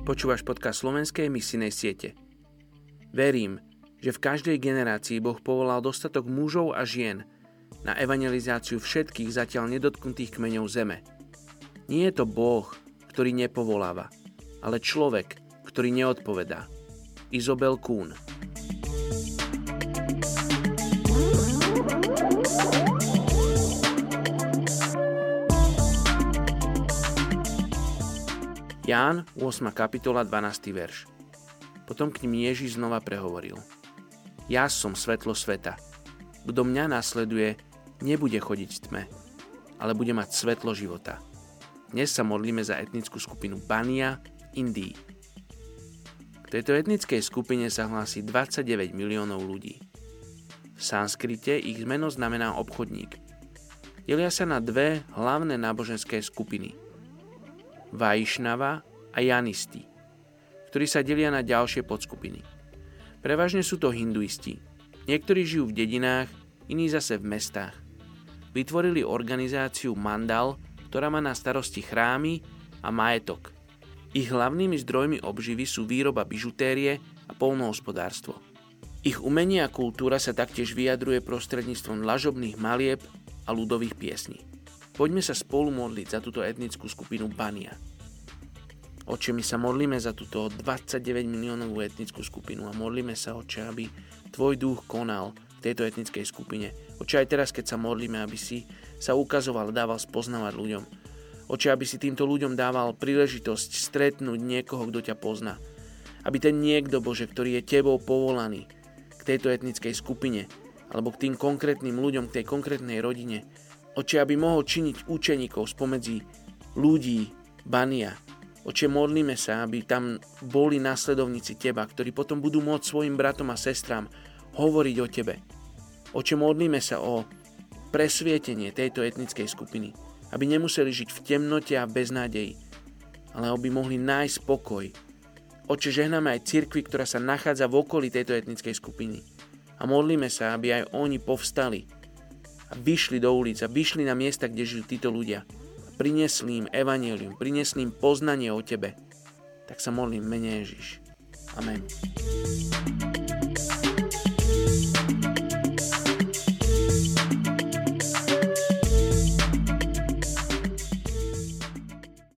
Počúvaš podcast slovenskej misijnej siete. Verím, že v každej generácii Boh povolal dostatok mužov a žien na evangelizáciu všetkých zatiaľ nedotknutých kmeňov zeme. Nie je to Boh, ktorý nepovoláva, ale človek, ktorý neodpovedá. Izobel Kuhn Ján, 8. kapitola, 12. verš. Potom k ním Ježiš znova prehovoril. Ja som svetlo sveta. Kto mňa nasleduje, nebude chodiť v tme, ale bude mať svetlo života. Dnes sa modlíme za etnickú skupinu Bania v Indii. K tejto etnickej skupine sa hlási 29 miliónov ľudí. V sanskrite ich zmeno znamená obchodník. Delia sa na dve hlavné náboženské skupiny – Vajšnava a Janisti, ktorí sa delia na ďalšie podskupiny. Prevažne sú to hinduisti. Niektorí žijú v dedinách, iní zase v mestách. Vytvorili organizáciu Mandal, ktorá má na starosti chrámy a majetok. Ich hlavnými zdrojmi obživy sú výroba bižutérie a polnohospodárstvo. Ich umenie a kultúra sa taktiež vyjadruje prostredníctvom lažobných malieb a ľudových piesní. Poďme sa spolu modliť za túto etnickú skupinu Bania. Oče, my sa modlíme za túto 29 miliónovú etnickú skupinu a modlíme sa, Oče, aby Tvoj duch konal v tejto etnickej skupine. Oče, aj teraz, keď sa modlíme, aby si sa ukazoval dával spoznávať ľuďom. Oče, aby si týmto ľuďom dával príležitosť stretnúť niekoho, kto ťa pozná. Aby ten niekto, Bože, ktorý je Tebou povolaný k tejto etnickej skupine, alebo k tým konkrétnym ľuďom, k tej konkrétnej rodine, Oče, aby mohol činiť učeníkov spomedzi ľudí Bania. Oče, modlíme sa, aby tam boli následovníci Teba, ktorí potom budú môcť svojim bratom a sestrám hovoriť o Tebe. Oče, modlíme sa o presvietenie tejto etnickej skupiny, aby nemuseli žiť v temnote a beznádeji, ale aby mohli nájsť pokoj. Oče, žehnáme aj cirkvi, ktorá sa nachádza v okolí tejto etnickej skupiny. A modlíme sa, aby aj oni povstali a vyšli do ulic a vyšli na miesta, kde žijú títo ľudia. A priniesli im evanelium, priniesli im poznanie o Tebe. Tak sa modlím mene Ježiš. Amen.